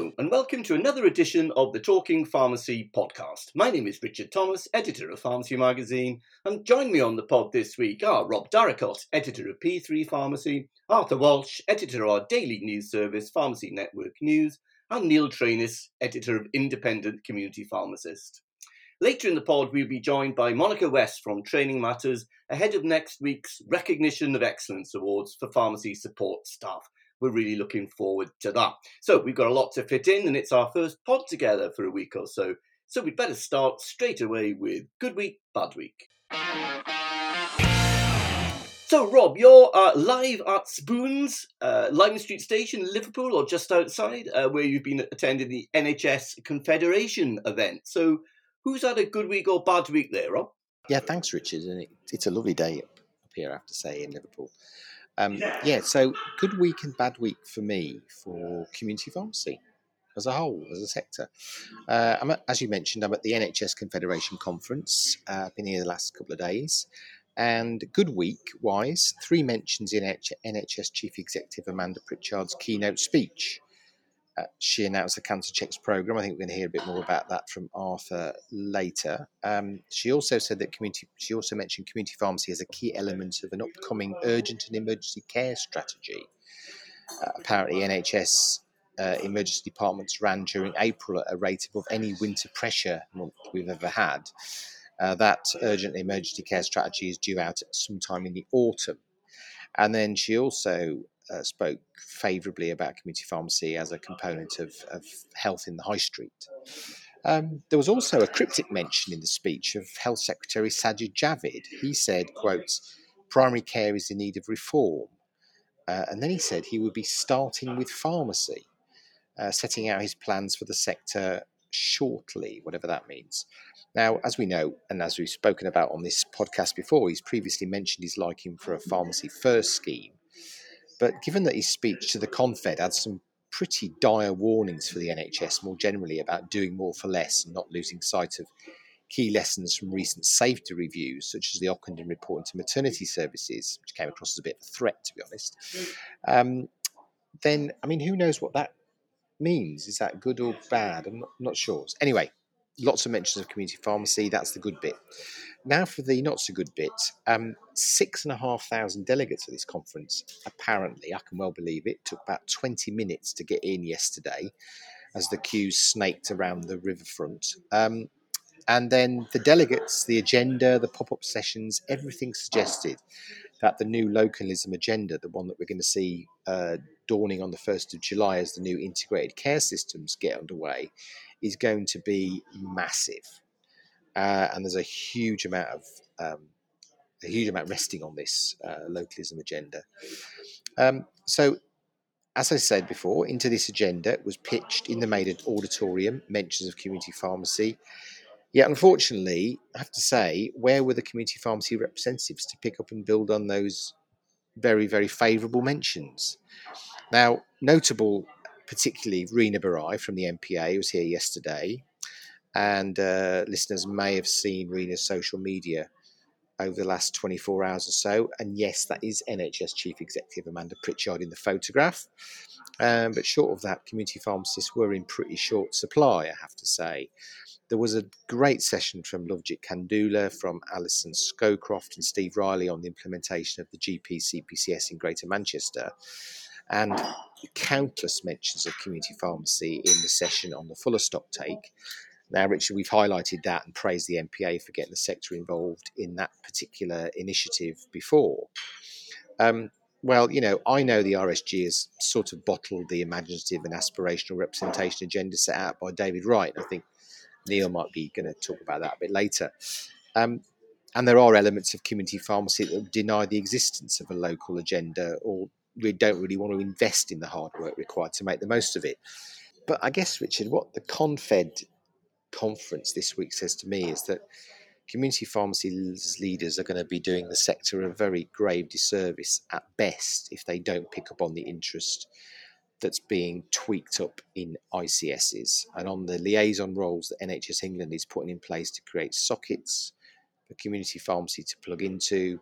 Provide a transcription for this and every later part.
And welcome to another edition of the Talking Pharmacy podcast. My name is Richard Thomas, editor of Pharmacy Magazine, and join me on the pod this week are Rob Darracott, editor of P3 Pharmacy, Arthur Walsh, editor of our daily news service, Pharmacy Network News, and Neil Trainis, editor of Independent Community Pharmacist. Later in the pod, we'll be joined by Monica West from Training Matters ahead of next week's Recognition of Excellence Awards for Pharmacy Support Staff we're really looking forward to that. So we've got a lot to fit in, and it's our first pod together for a week or so. So we'd better start straight away with Good Week, Bad Week. So, Rob, you're uh, live at Spoons, uh, Lime Street Station, Liverpool, or just outside, uh, where you've been attending the NHS Confederation event. So, who's had a good week or bad week there, Rob? Yeah, thanks, Richard. And it, it's a lovely day up here, I have to say, in Liverpool. Um, yeah, so good week and bad week for me for community pharmacy as a whole, as a sector. Uh, I'm at, as you mentioned, I'm at the NHS Confederation conference. Uh, I've been here the last couple of days. And good week wise, three mentions in NHS Chief Executive Amanda Pritchard's keynote speech. She announced the Cancer Checks program. I think we're going to hear a bit more about that from Arthur later. Um, she also said that community. She also mentioned community pharmacy as a key element of an upcoming urgent and emergency care strategy. Uh, apparently, NHS uh, emergency departments ran during April at a rate above any winter pressure month we've ever had. Uh, that urgent emergency care strategy is due out sometime in the autumn. And then she also uh, spoke favourably about community pharmacy as a component of, of health in the high street. Um, there was also a cryptic mention in the speech of Health Secretary Sajid Javid. He said, quote, primary care is in need of reform. Uh, and then he said he would be starting with pharmacy, uh, setting out his plans for the sector shortly, whatever that means. Now, as we know, and as we've spoken about on this podcast before, he's previously mentioned his liking for a pharmacy first scheme, but given that his speech to the Confed had some pretty dire warnings for the NHS more generally about doing more for less and not losing sight of key lessons from recent safety reviews, such as the Ockenden report into maternity services, which came across as a bit of a threat, to be honest, um, then, I mean, who knows what that means? Is that good or bad? I'm not, not sure. Anyway, lots of mentions of community pharmacy. That's the good bit. Now for the not so good bit. Um, six and a half thousand delegates at this conference. Apparently, I can well believe it. Took about 20 minutes to get in yesterday as the queues snaked around the riverfront. Um, and then the delegates, the agenda, the pop up sessions, everything suggested that the new localism agenda, the one that we're going to see uh, dawning on the 1st of July as the new integrated care systems get underway, is going to be massive uh, and there's a huge amount of um, a huge amount resting on this uh, localism agenda. Um, so, as I said before, into this agenda was pitched in the main auditorium mentions of community pharmacy. Yet, unfortunately, I have to say, where were the community pharmacy representatives to pick up and build on those very, very favourable mentions? Now, notable, particularly Reena Barai from the NPA was here yesterday, and uh, listeners may have seen Reena's social media over the last 24 hours or so. And yes, that is NHS Chief Executive Amanda Pritchard in the photograph. Um, but short of that, community pharmacists were in pretty short supply, I have to say. There was a great session from Luvjit Kandula, from Alison Scowcroft and Steve Riley on the implementation of the GP CPCS in Greater Manchester and countless mentions of community pharmacy in the session on the fuller stock take now, Richard, we've highlighted that and praised the NPA for getting the sector involved in that particular initiative before. Um, well, you know, I know the RSG has sort of bottled the imaginative and aspirational representation agenda set out by David Wright. I think Neil might be going to talk about that a bit later. Um, and there are elements of community pharmacy that deny the existence of a local agenda or we don't really want to invest in the hard work required to make the most of it. But I guess, Richard, what the Confed conference this week says to me is that community pharmacy leaders are going to be doing the sector a very grave disservice at best if they don't pick up on the interest that's being tweaked up in ICSs and on the liaison roles that NHS England is putting in place to create sockets for community pharmacy to plug into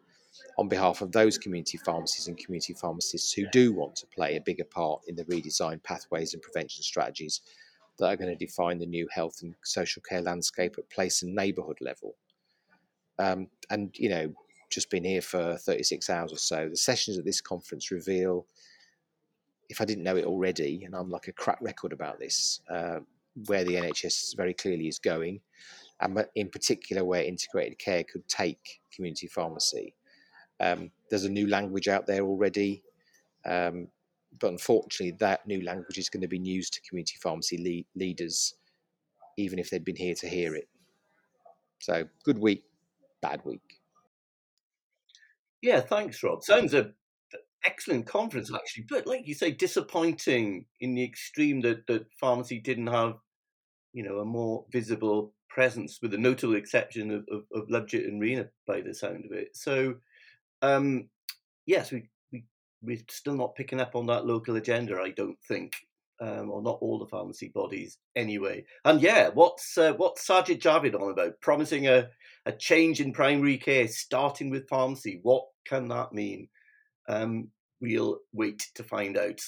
on behalf of those community pharmacies and community pharmacists who do want to play a bigger part in the redesigned pathways and prevention strategies that are going to define the new health and social care landscape at place and neighbourhood level. Um, and, you know, just been here for 36 hours or so, the sessions at this conference reveal, if I didn't know it already, and I'm like a crack record about this, uh, where the NHS very clearly is going, and in particular where integrated care could take community pharmacy. Um, there's a new language out there already, um, but unfortunately, that new language is going to be news to community pharmacy le- leaders, even if they'd been here to hear it. So, good week, bad week. Yeah, thanks, Rob. Sounds a excellent conference actually, but like you say, disappointing in the extreme that that pharmacy didn't have, you know, a more visible presence, with the notable exception of of, of and Reena by the sound of it. So, um, yes, we we we're still not picking up on that local agenda. I don't think. Um, or not all the pharmacy bodies anyway. And yeah, what's uh, what's Sajid Javid on about? Promising a, a change in primary care, starting with pharmacy. What can that mean? Um, we'll wait to find out.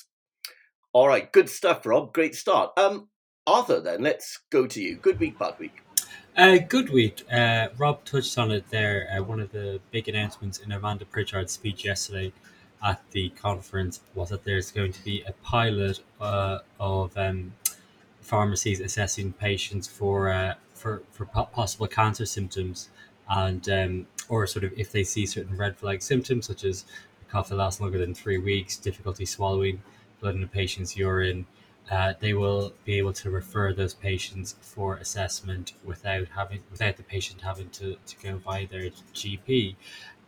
All right, good stuff, Rob. Great start. Um, Arthur, then let's go to you. Good week, bad week. Uh, good week. Uh, Rob touched on it there. Uh, one of the big announcements in Amanda Pritchard's speech yesterday at the conference was that there's going to be a pilot uh, of um, pharmacies assessing patients for uh, for for possible cancer symptoms and um, or sort of if they see certain red flag symptoms such as cough that lasts longer than three weeks, difficulty swallowing blood in a patient's urine, uh, they will be able to refer those patients for assessment without having without the patient having to, to go by their GP,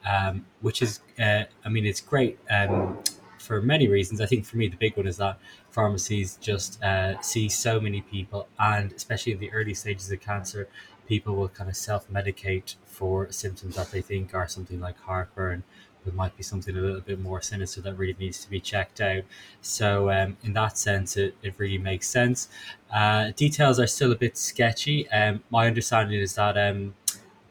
um, which is uh, I mean it's great um, for many reasons. I think for me the big one is that pharmacies just uh, see so many people, and especially in the early stages of cancer, people will kind of self medicate for symptoms that they think are something like heartburn it might be something a little bit more sinister that really needs to be checked out. So, um, in that sense, it, it really makes sense. Uh, details are still a bit sketchy. Um, my understanding is that um,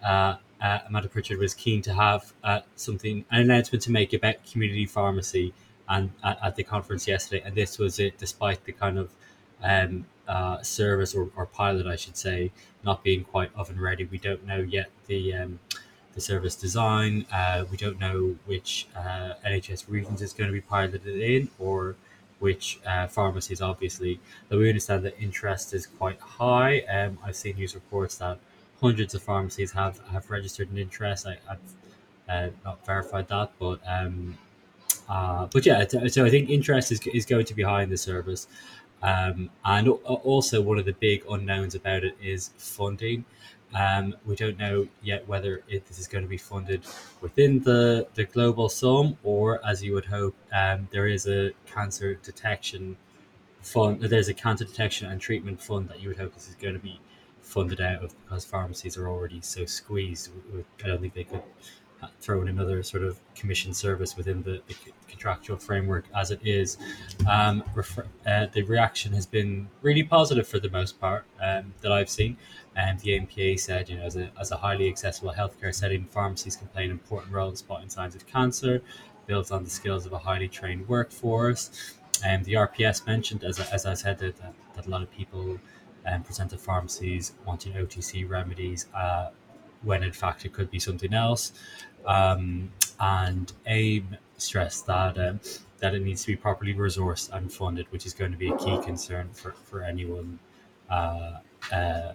uh, uh, Amanda Pritchard was keen to have uh, something, an announcement to make about community pharmacy and at, at the conference yesterday, and this was it, despite the kind of um, uh, service or, or pilot, I should say, not being quite oven ready. We don't know yet the um, the service design. Uh, we don't know which uh, NHS regions is going to be piloted in or which uh, pharmacies, obviously. But we understand that interest is quite high. Um, I've seen news reports that hundreds of pharmacies have, have registered an interest. I, have uh, not verified that, but um, uh, but yeah, so I think interest is, is going to be high in the service. Um, and also, one of the big unknowns about it is funding. Um, we don't know yet whether it, this is going to be funded within the, the global sum or, as you would hope, um, there is a cancer detection fund. There's a cancer detection and treatment fund that you would hope this is going to be funded out of because pharmacies are already so squeezed. I don't think they could throw in another sort of commission service within the, the contractual framework as it is. Um, refer, uh, the reaction has been really positive for the most part um, that I've seen. And the NPA said, you know, as a, as a highly accessible healthcare setting, pharmacies can play an important role in spotting signs of cancer, builds on the skills of a highly trained workforce. And the RPS mentioned, as, as I said, that, that a lot of people um, present to pharmacies wanting OTC remedies uh, when in fact it could be something else. Um, and AIM stressed that um, that it needs to be properly resourced and funded, which is going to be a key concern for, for anyone uh, uh,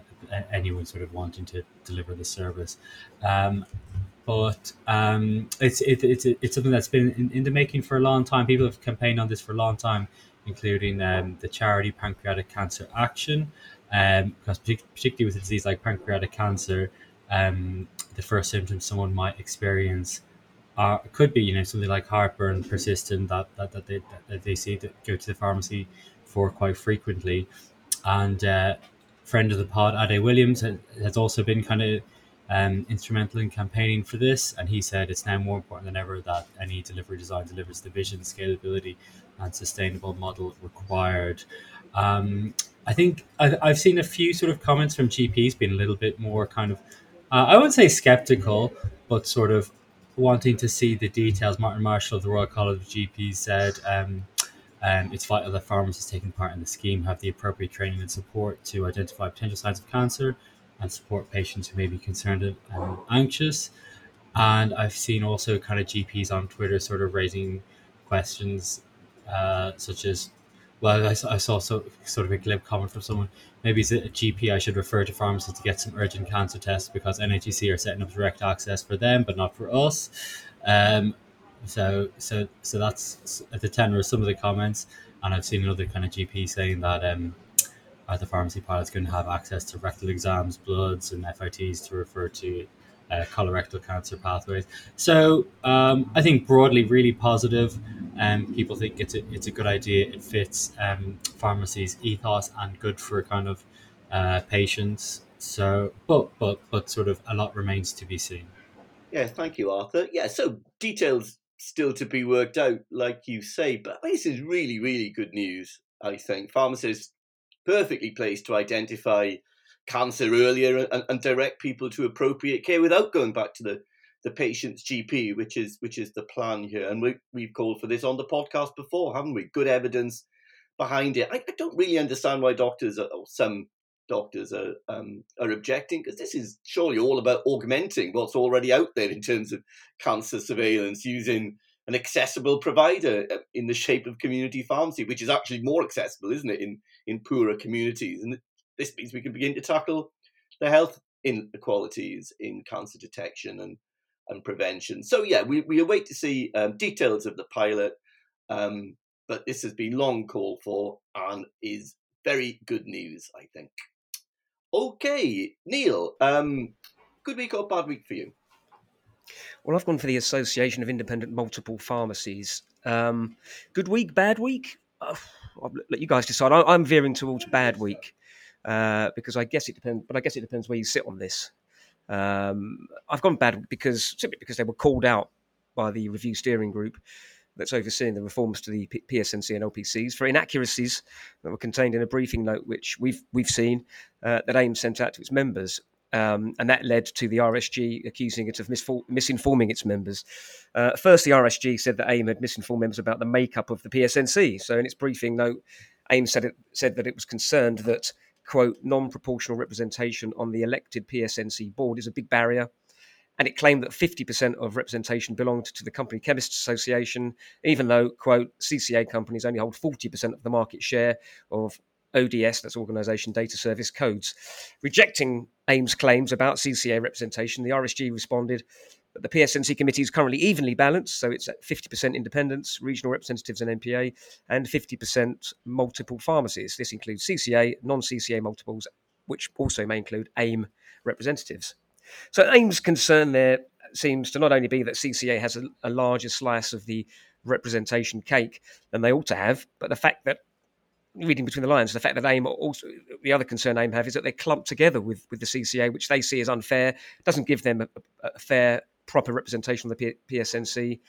anyone sort of wanting to deliver the service. Um, but um, it's it, it's it's something that's been in, in, the making for a long time. People have campaigned on this for a long time, including um, the charity Pancreatic Cancer Action, um, because particularly with a disease like pancreatic cancer, um, the first symptoms someone might experience are could be you know something like heartburn persistent that that, that they that they see that go to the pharmacy for quite frequently. And uh, friend of the pod Ade Williams has also been kind of um, instrumental in campaigning for this. And he said it's now more important than ever that any delivery design delivers the vision scalability and sustainable model required. Um, I think I've seen a few sort of comments from GPs being a little bit more kind of uh, I wouldn't say skeptical, but sort of wanting to see the details. Martin Marshall of the Royal College of GPs said um, um, it's vital that pharmacists taking part in the scheme have the appropriate training and support to identify potential signs of cancer and support patients who may be concerned and anxious. And I've seen also kind of GPs on Twitter sort of raising questions uh, such as, well, I, I saw so, sort of a glib comment from someone. Maybe as a GP, I should refer to pharmacists to get some urgent cancer tests because NHSE are setting up direct access for them, but not for us. Um, so, so, so that's the tenor of some of the comments. And I've seen another kind of GP saying that um, are the pharmacy pilots going to have access to rectal exams, bloods, and FITs to refer to uh, colorectal cancer pathways. So um, I think broadly really positive. Um, people think it's a, it's a good idea. It fits um, pharmacy's ethos and good for kind of uh, patients. So, but but but sort of a lot remains to be seen. Yeah, thank you, Arthur. Yeah, so details still to be worked out, like you say, but this is really really good news. I think pharmacists perfectly placed to identify cancer earlier and, and direct people to appropriate care without going back to the the patient's GP, which is which is the plan here. And we we've called for this on the podcast before, haven't we? Good evidence behind it. I, I don't really understand why doctors or some doctors are um, are objecting because this is surely all about augmenting what's already out there in terms of cancer surveillance using an accessible provider uh, in the shape of community pharmacy, which is actually more accessible, isn't it, in in poorer communities? And this means we can begin to tackle the health inequalities in cancer detection and, and prevention. So, yeah, we, we await to see um, details of the pilot, um, but this has been long called for and is very good news, I think. Okay, Neil, um, good week or bad week for you? Well, I've gone for the Association of Independent Multiple Pharmacies. Um, good week, bad week? Uh, I'll let you guys decide. I, am veering towards bad week uh, because I guess it depends. But I guess it depends where you sit on this. Um, I've gone bad because simply because they were called out by the review steering group that's overseeing the reforms to the P- PSNC and LPCs for inaccuracies that were contained in a briefing note which we've we've seen uh, that AIM sent out to its members. Um, and that led to the RSG accusing it of misinforming its members. Uh, first, the RSG said that AIM had misinformed members about the makeup of the PSNC. So, in its briefing note, AIM said, it, said that it was concerned that quote, non proportional representation on the elected PSNC board is a big barrier. And it claimed that 50% of representation belonged to the Company Chemists Association, even though, quote, CCA companies only hold 40% of the market share of ODS, that's Organisation Data Service Codes. Rejecting AIM's claims about CCA representation, the RSG responded the PSNC committee is currently evenly balanced, so it's at 50% independents, regional representatives, and NPA, and 50% multiple pharmacies. This includes CCA, non CCA multiples, which also may include AIM representatives. So, AIM's concern there seems to not only be that CCA has a, a larger slice of the representation cake than they ought to have, but the fact that reading between the lines, the fact that AIM also the other concern AIM have is that they're clumped together with with the CCA, which they see as unfair, doesn't give them a, a fair proper representation of the P- PSNC.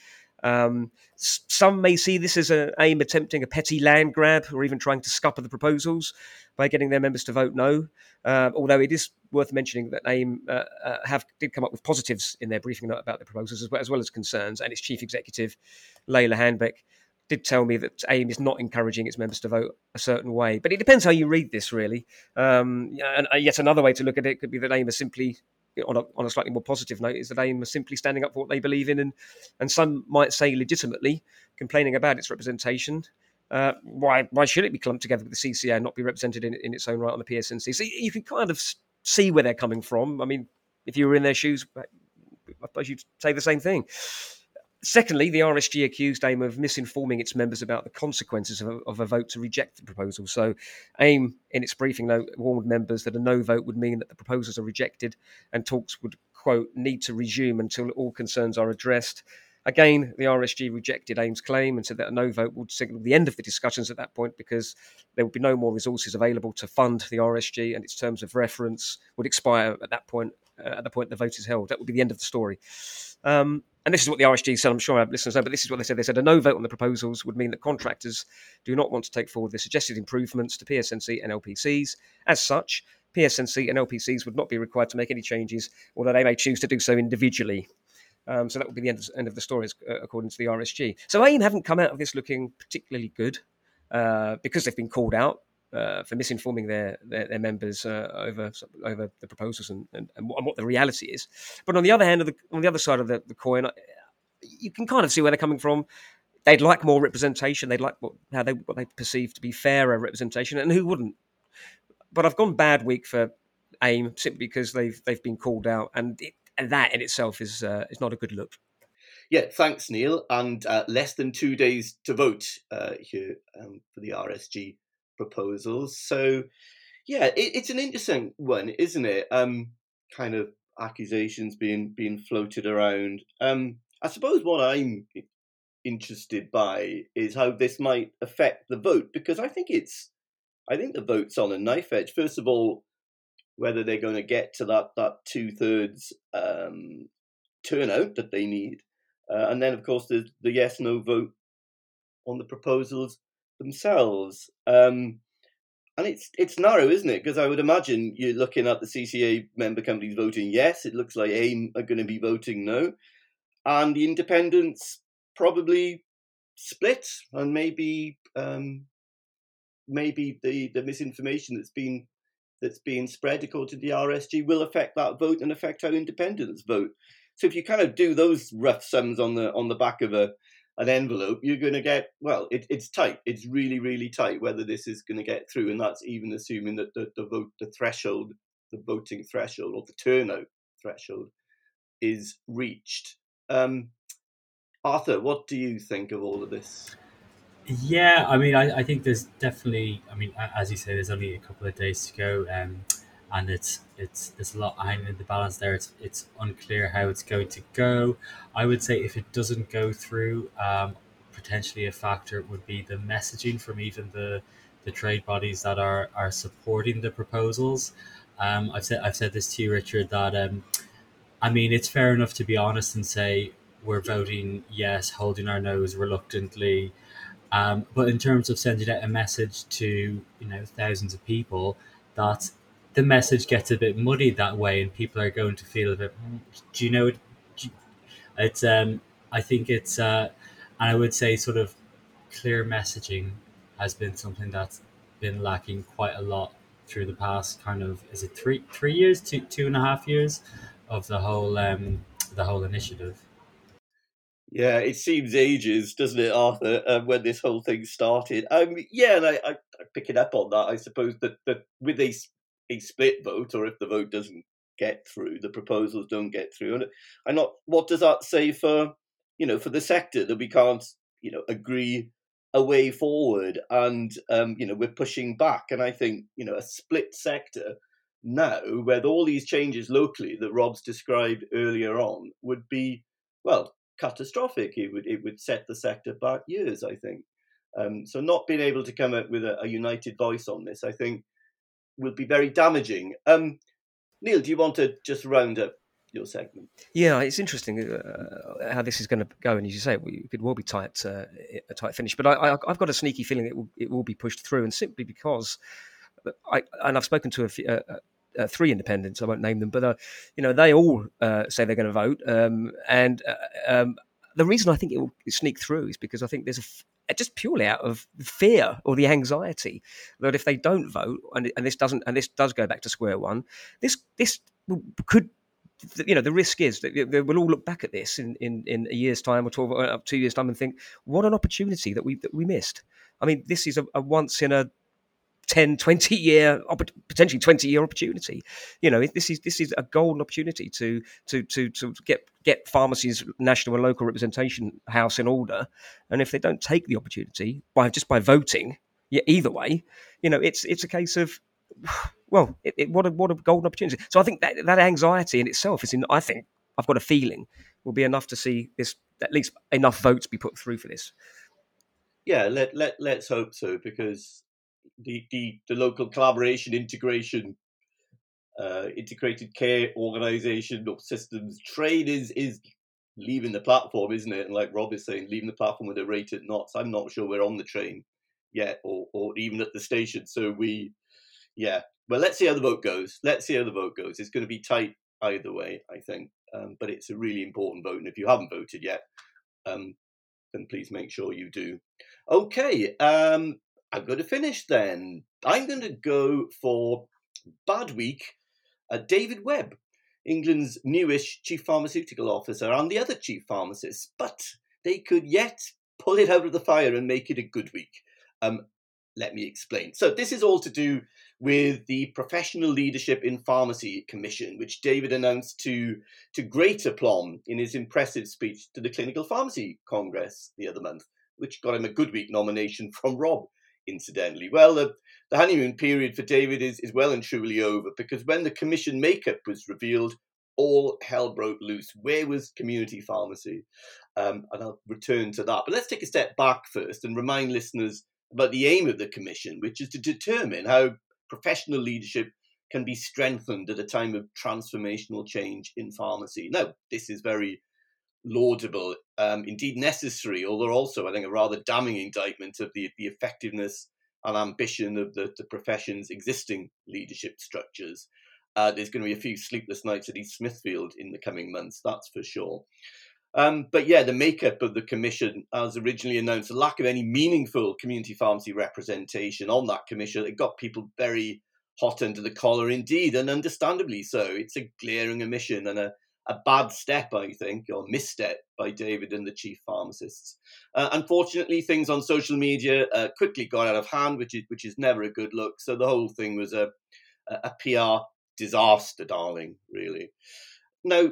Um, some may see this as an aim attempting a petty land grab or even trying to scupper the proposals by getting their members to vote no. Uh, although it is worth mentioning that AIM uh, uh, have did come up with positives in their briefing note about the proposals as well, as well as concerns, and its chief executive, Leyla Hannbeck, did tell me that AIM is not encouraging its members to vote a certain way. But it depends how you read this, really. Um, and uh, yet another way to look at it could be that AIM is simply on a, on a slightly more positive note, is that AIM are simply standing up for what they believe in, and and some might say legitimately complaining about its representation. Uh, why why should it be clumped together with the CCA and not be represented in, in its own right on the PSNC? So you can kind of see where they're coming from. I mean, if you were in their shoes, I suppose you'd say the same thing. Secondly, the RSG accused AIM of misinforming its members about the consequences of a, of a, vote to reject the proposal. So, AIM, in its briefing note, warned members that a no vote would mean that the proposals are rejected and talks would, quote, need to resume until all concerns are addressed. Again, the RSG rejected AIM's claim and said that a no vote would signal the end of the discussions at that point because there would be no more resources available to fund the RSG and its terms of reference would expire at that point, uh, at the point the vote is held. That would be the end of the story. Um, and this is what the RSG said, I'm sure our listeners know, but this is what they said. They said a no vote on the proposals would mean that contractors do not want to take forward the suggested improvements to PSNC and LPCs. As such, PSNC and LPCs would not be required to make any changes, although they may choose to do so individually. Um, so that would be the end, end of the story, uh, according to the RSG. So AIM haven't come out of this looking particularly good uh, because they've been called out uh, for misinforming their their, their members uh, over over the proposals and, and, and, what the reality is. But on the other hand, of the, on the other side of the, the coin, you can kind of see where they're coming from. They'd like more representation. They'd like what, how they what they perceive to be fairer representation, and who wouldn't? But I've gone bad week for AIM simply because they've they've been called out, and, it, and that in itself is uh, is not a good look. Yeah, thanks, Neil. And uh, less than two days to vote uh, here um, for the RSG proposals. So, yeah, it, it's an interesting one, isn't it? Um, kind of accusations being being floated around. Um, I suppose what I'm interested by is how this might affect the vote because I think it's, I think the vote's on a knife edge. First of all, whether they're going to get to that that two thirds um, turnout that they need, uh, and then of course there's the yes no vote on the proposals themselves. Um, and it's it's narrow, isn't it? Because I would imagine you're looking at the CCA member companies voting yes. It looks like AIM are going to be voting no, and the independents probably split, and maybe um, maybe the the misinformation that's been that's being spread according to the RSG will affect that vote and affect how independents vote. So if you kind of do those rough sums on the on the back of a an envelope, you're going to get well. It, it's tight. It's really, really tight. Whether this is going to get through, and that's even assuming that the, the vote, the threshold, the voting threshold, or the turnout threshold, is reached. Um, Arthur, what do you think of all of this? Yeah, I mean, I, I think there's definitely. I mean, as you say, there's only a couple of days to go. Um, and it's it's there's a lot hanging in the balance there. It's it's unclear how it's going to go. I would say if it doesn't go through, um, potentially a factor would be the messaging from even the the trade bodies that are are supporting the proposals. Um, I've said I've said this to you, Richard, that um, I mean it's fair enough to be honest and say we're voting yes, holding our nose reluctantly. Um, but in terms of sending out a message to you know thousands of people that the message gets a bit muddy that way, and people are going to feel a bit. Hmm, do you know? It's. Um, I think it's. Uh, and I would say sort of clear messaging has been something that's been lacking quite a lot through the past kind of is it three three years two two and a half years of the whole um the whole initiative yeah it seems ages doesn't it arthur um, when this whole thing started um yeah and I, I i pick up on that i suppose that that with these a split vote, or if the vote doesn't get through, the proposals don't get through. And I'm not. What does that say for you know for the sector that we can't you know agree a way forward, and um, you know we're pushing back. And I think you know a split sector now, with all these changes locally that Rob's described earlier on, would be well catastrophic. It would it would set the sector back years. I think. Um, so not being able to come up with a, a united voice on this, I think, will be very damaging. Um, Neil, do you want to just round up your segment? Yeah, it's interesting uh, how this is going to go, and as you say, it could well be tight, uh, a tight finish. But I, have got a sneaky feeling it will it will be pushed through, and simply because I and I've spoken to a few, uh, uh, uh three independents. I won't name them, but uh, you know they all say they're going to vote, um, and um, the reason I think it will sneak through is because I think there's a just purely out of fear or the anxiety that if they don't vote and, and this doesn't and this does go back to square one, this this could you know the risk is that we'll all look back at this in, in, in a year's time or 12 or uh, two years time and think what an opportunity that we that we missed. I mean this is a, a once in a 10 20 year potentially 20 year opportunity. You know this is this is a golden opportunity to to to to get get pharmacies national and local representation house in order. And if they don't take the opportunity by just by voting yeah either way you know it's it's a case of well it, it, what a what a golden opportunity. So i think that that anxiety in itself is in i think i've got a feeling will be enough to see this at least enough votes be put through for this. Yeah let let let's hope so because the, the, the local collaboration integration uh, integrated care organization or systems trade is is leaving the platform, isn't it? And like Rob is saying, leaving the platform with a rate at knots. I'm not sure we're on the train yet, or or even at the station. So we, yeah. Well, let's see how the vote goes. Let's see how the vote goes. It's going to be tight either way, I think. Um, but it's a really important vote, and if you haven't voted yet, um, then please make sure you do. Okay, um, I'm going to finish then. I'm going to go for Bad Week, uh, David Webb, England's newish chief pharmaceutical officer, and the other chief pharmacists, but they could yet pull it out of the fire and make it a good week. Um, let me explain. So, this is all to do with the Professional Leadership in Pharmacy Commission, which David announced to, to great aplomb in his impressive speech to the Clinical Pharmacy Congress the other month, which got him a Good Week nomination from Rob, incidentally. Well, the, the honeymoon period for David is, is well and truly over because when the commission makeup was revealed, all hell broke loose. Where was community pharmacy? Um, and I'll return to that. But let's take a step back first and remind listeners about the aim of the commission, which is to determine how professional leadership can be strengthened at a time of transformational change in pharmacy. Now, this is very laudable, um, indeed necessary, although also, I think, a rather damning indictment of the, the effectiveness and ambition of the, the profession's existing leadership structures. Uh, there's going to be a few sleepless nights at East Smithfield in the coming months, that's for sure. Um, but yeah, the makeup of the commission, as originally announced, the lack of any meaningful community pharmacy representation on that commission, it got people very hot under the collar indeed, and understandably so. It's a glaring omission and a, a bad step, I think, or misstep by David and the chief pharmacists. Uh, unfortunately, things on social media uh, quickly got out of hand, which is which is never a good look. So the whole thing was a a PR disaster, darling, really. Now,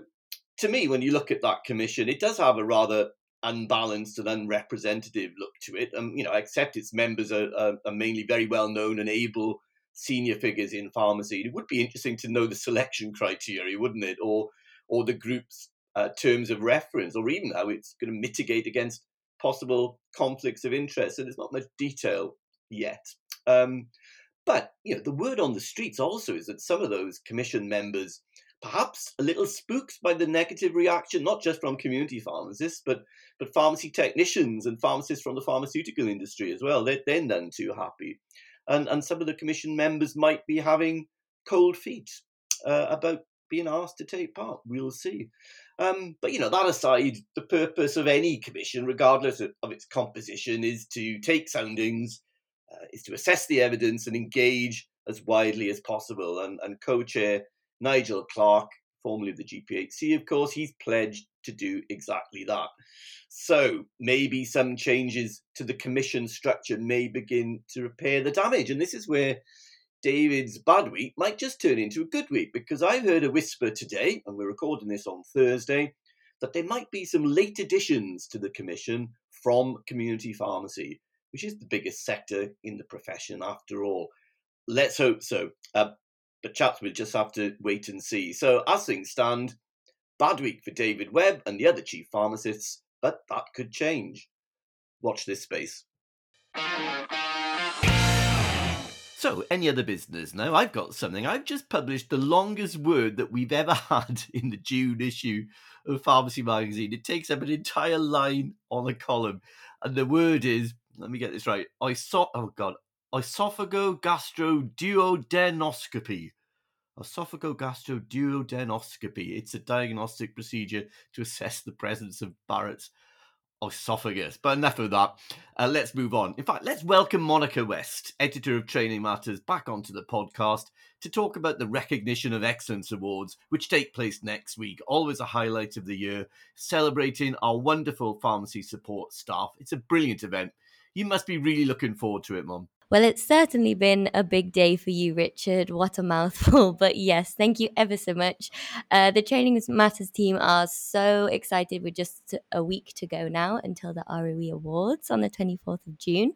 to me, when you look at that commission, it does have a rather unbalanced and unrepresentative look to it. Um, you know, except its members are, are, are, mainly very well known and able senior figures in pharmacy. It would be interesting to know the selection criteria, wouldn't it? Or, or the group's uh, terms of reference, or even how it's going to mitigate against possible conflicts of interest. So there's not much detail yet. Um, but, you know, the word on the streets also is that some of those commission members perhaps a little spooked by the negative reaction, not just from community pharmacists, but but pharmacy technicians and pharmacists from the pharmaceutical industry as well. They're, they're none too happy. And, and some of the commission members might be having cold feet uh, about being asked to take part. We'll see. Um, but, you know, that aside, the purpose of any commission, regardless of, of its composition, is to take soundings, uh, is to assess the evidence and engage as widely as possible. And, and co chair Nigel Clarke, formerly of the GPHC, of course, he's pledged to do exactly that. So maybe some changes to the commission structure may begin to repair the damage. And this is where David's bad week might just turn into a good week because I heard a whisper today, and we're recording this on Thursday, that there might be some late additions to the commission from community pharmacy, which is the biggest sector in the profession after all. Let's hope so. Uh, but chaps we'll just have to wait and see. So, as things stand, bad week for David Webb and the other chief pharmacists, but that could change. Watch this space. So, any other business No, I've got something. I've just published the longest word that we've ever had in the June issue of Pharmacy Magazine. It takes up an entire line on a column, and the word is let me get this right. I saw, oh god, esophagogastroduodenoscopy. Esophagogastroduodenoscopy. It's a diagnostic procedure to assess the presence of Barrett's esophagus. But enough of that. Uh, let's move on. In fact, let's welcome Monica West, editor of Training Matters, back onto the podcast to talk about the Recognition of Excellence Awards, which take place next week. Always a highlight of the year, celebrating our wonderful pharmacy support staff. It's a brilliant event. You must be really looking forward to it, Mom. Well, it's certainly been a big day for you, Richard. What a mouthful. But yes, thank you ever so much. Uh, the Training Matters team are so excited. We're just a week to go now until the ROE Awards on the 24th of June.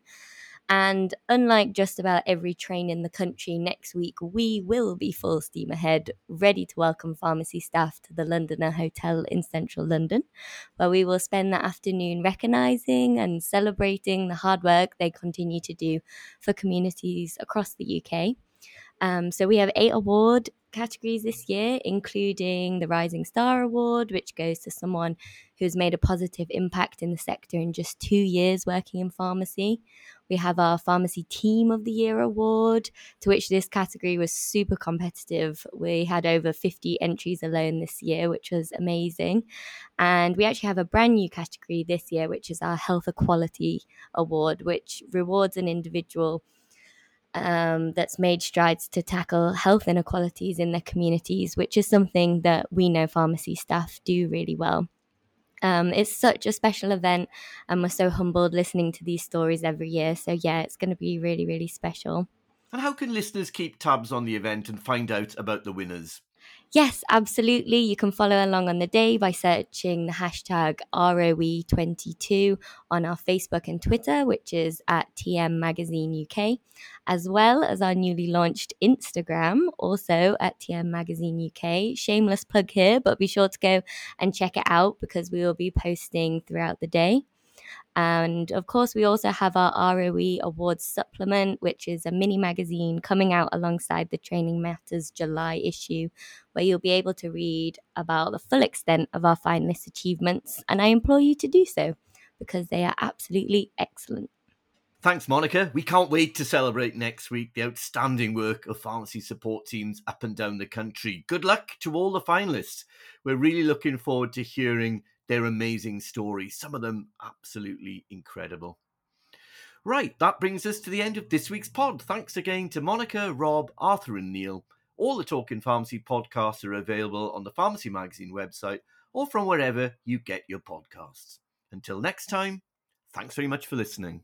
And unlike just about every train in the country, next week we will be full steam ahead, ready to welcome pharmacy staff to the Londoner Hotel in central London, where we will spend the afternoon recognising and celebrating the hard work they continue to do for communities across the UK. Um, so we have eight award categories this year, including the Rising Star Award, which goes to someone who's made a positive impact in the sector in just two years working in pharmacy. We have our Pharmacy Team of the Year award, to which this category was super competitive. We had over 50 entries alone this year, which was amazing. And we actually have a brand new category this year, which is our Health Equality Award, which rewards an individual um, that's made strides to tackle health inequalities in their communities, which is something that we know pharmacy staff do really well. Um, it's such a special event, and we're so humbled listening to these stories every year. So, yeah, it's going to be really, really special. And how can listeners keep tabs on the event and find out about the winners? Yes, absolutely. You can follow along on the day by searching the hashtag ROE22 on our Facebook and Twitter, which is at TM Magazine UK, as well as our newly launched Instagram, also at TM Magazine UK. Shameless plug here, but be sure to go and check it out because we will be posting throughout the day. And of course, we also have our ROE Awards supplement, which is a mini magazine coming out alongside the Training Matters July issue, where you'll be able to read about the full extent of our finalist achievements. And I implore you to do so because they are absolutely excellent. Thanks, Monica. We can't wait to celebrate next week the outstanding work of pharmacy support teams up and down the country. Good luck to all the finalists. We're really looking forward to hearing their amazing stories, some of them absolutely incredible. Right, that brings us to the end of this week's pod. Thanks again to Monica, Rob, Arthur, and Neil. All the Talking Pharmacy podcasts are available on the Pharmacy Magazine website or from wherever you get your podcasts. Until next time, thanks very much for listening.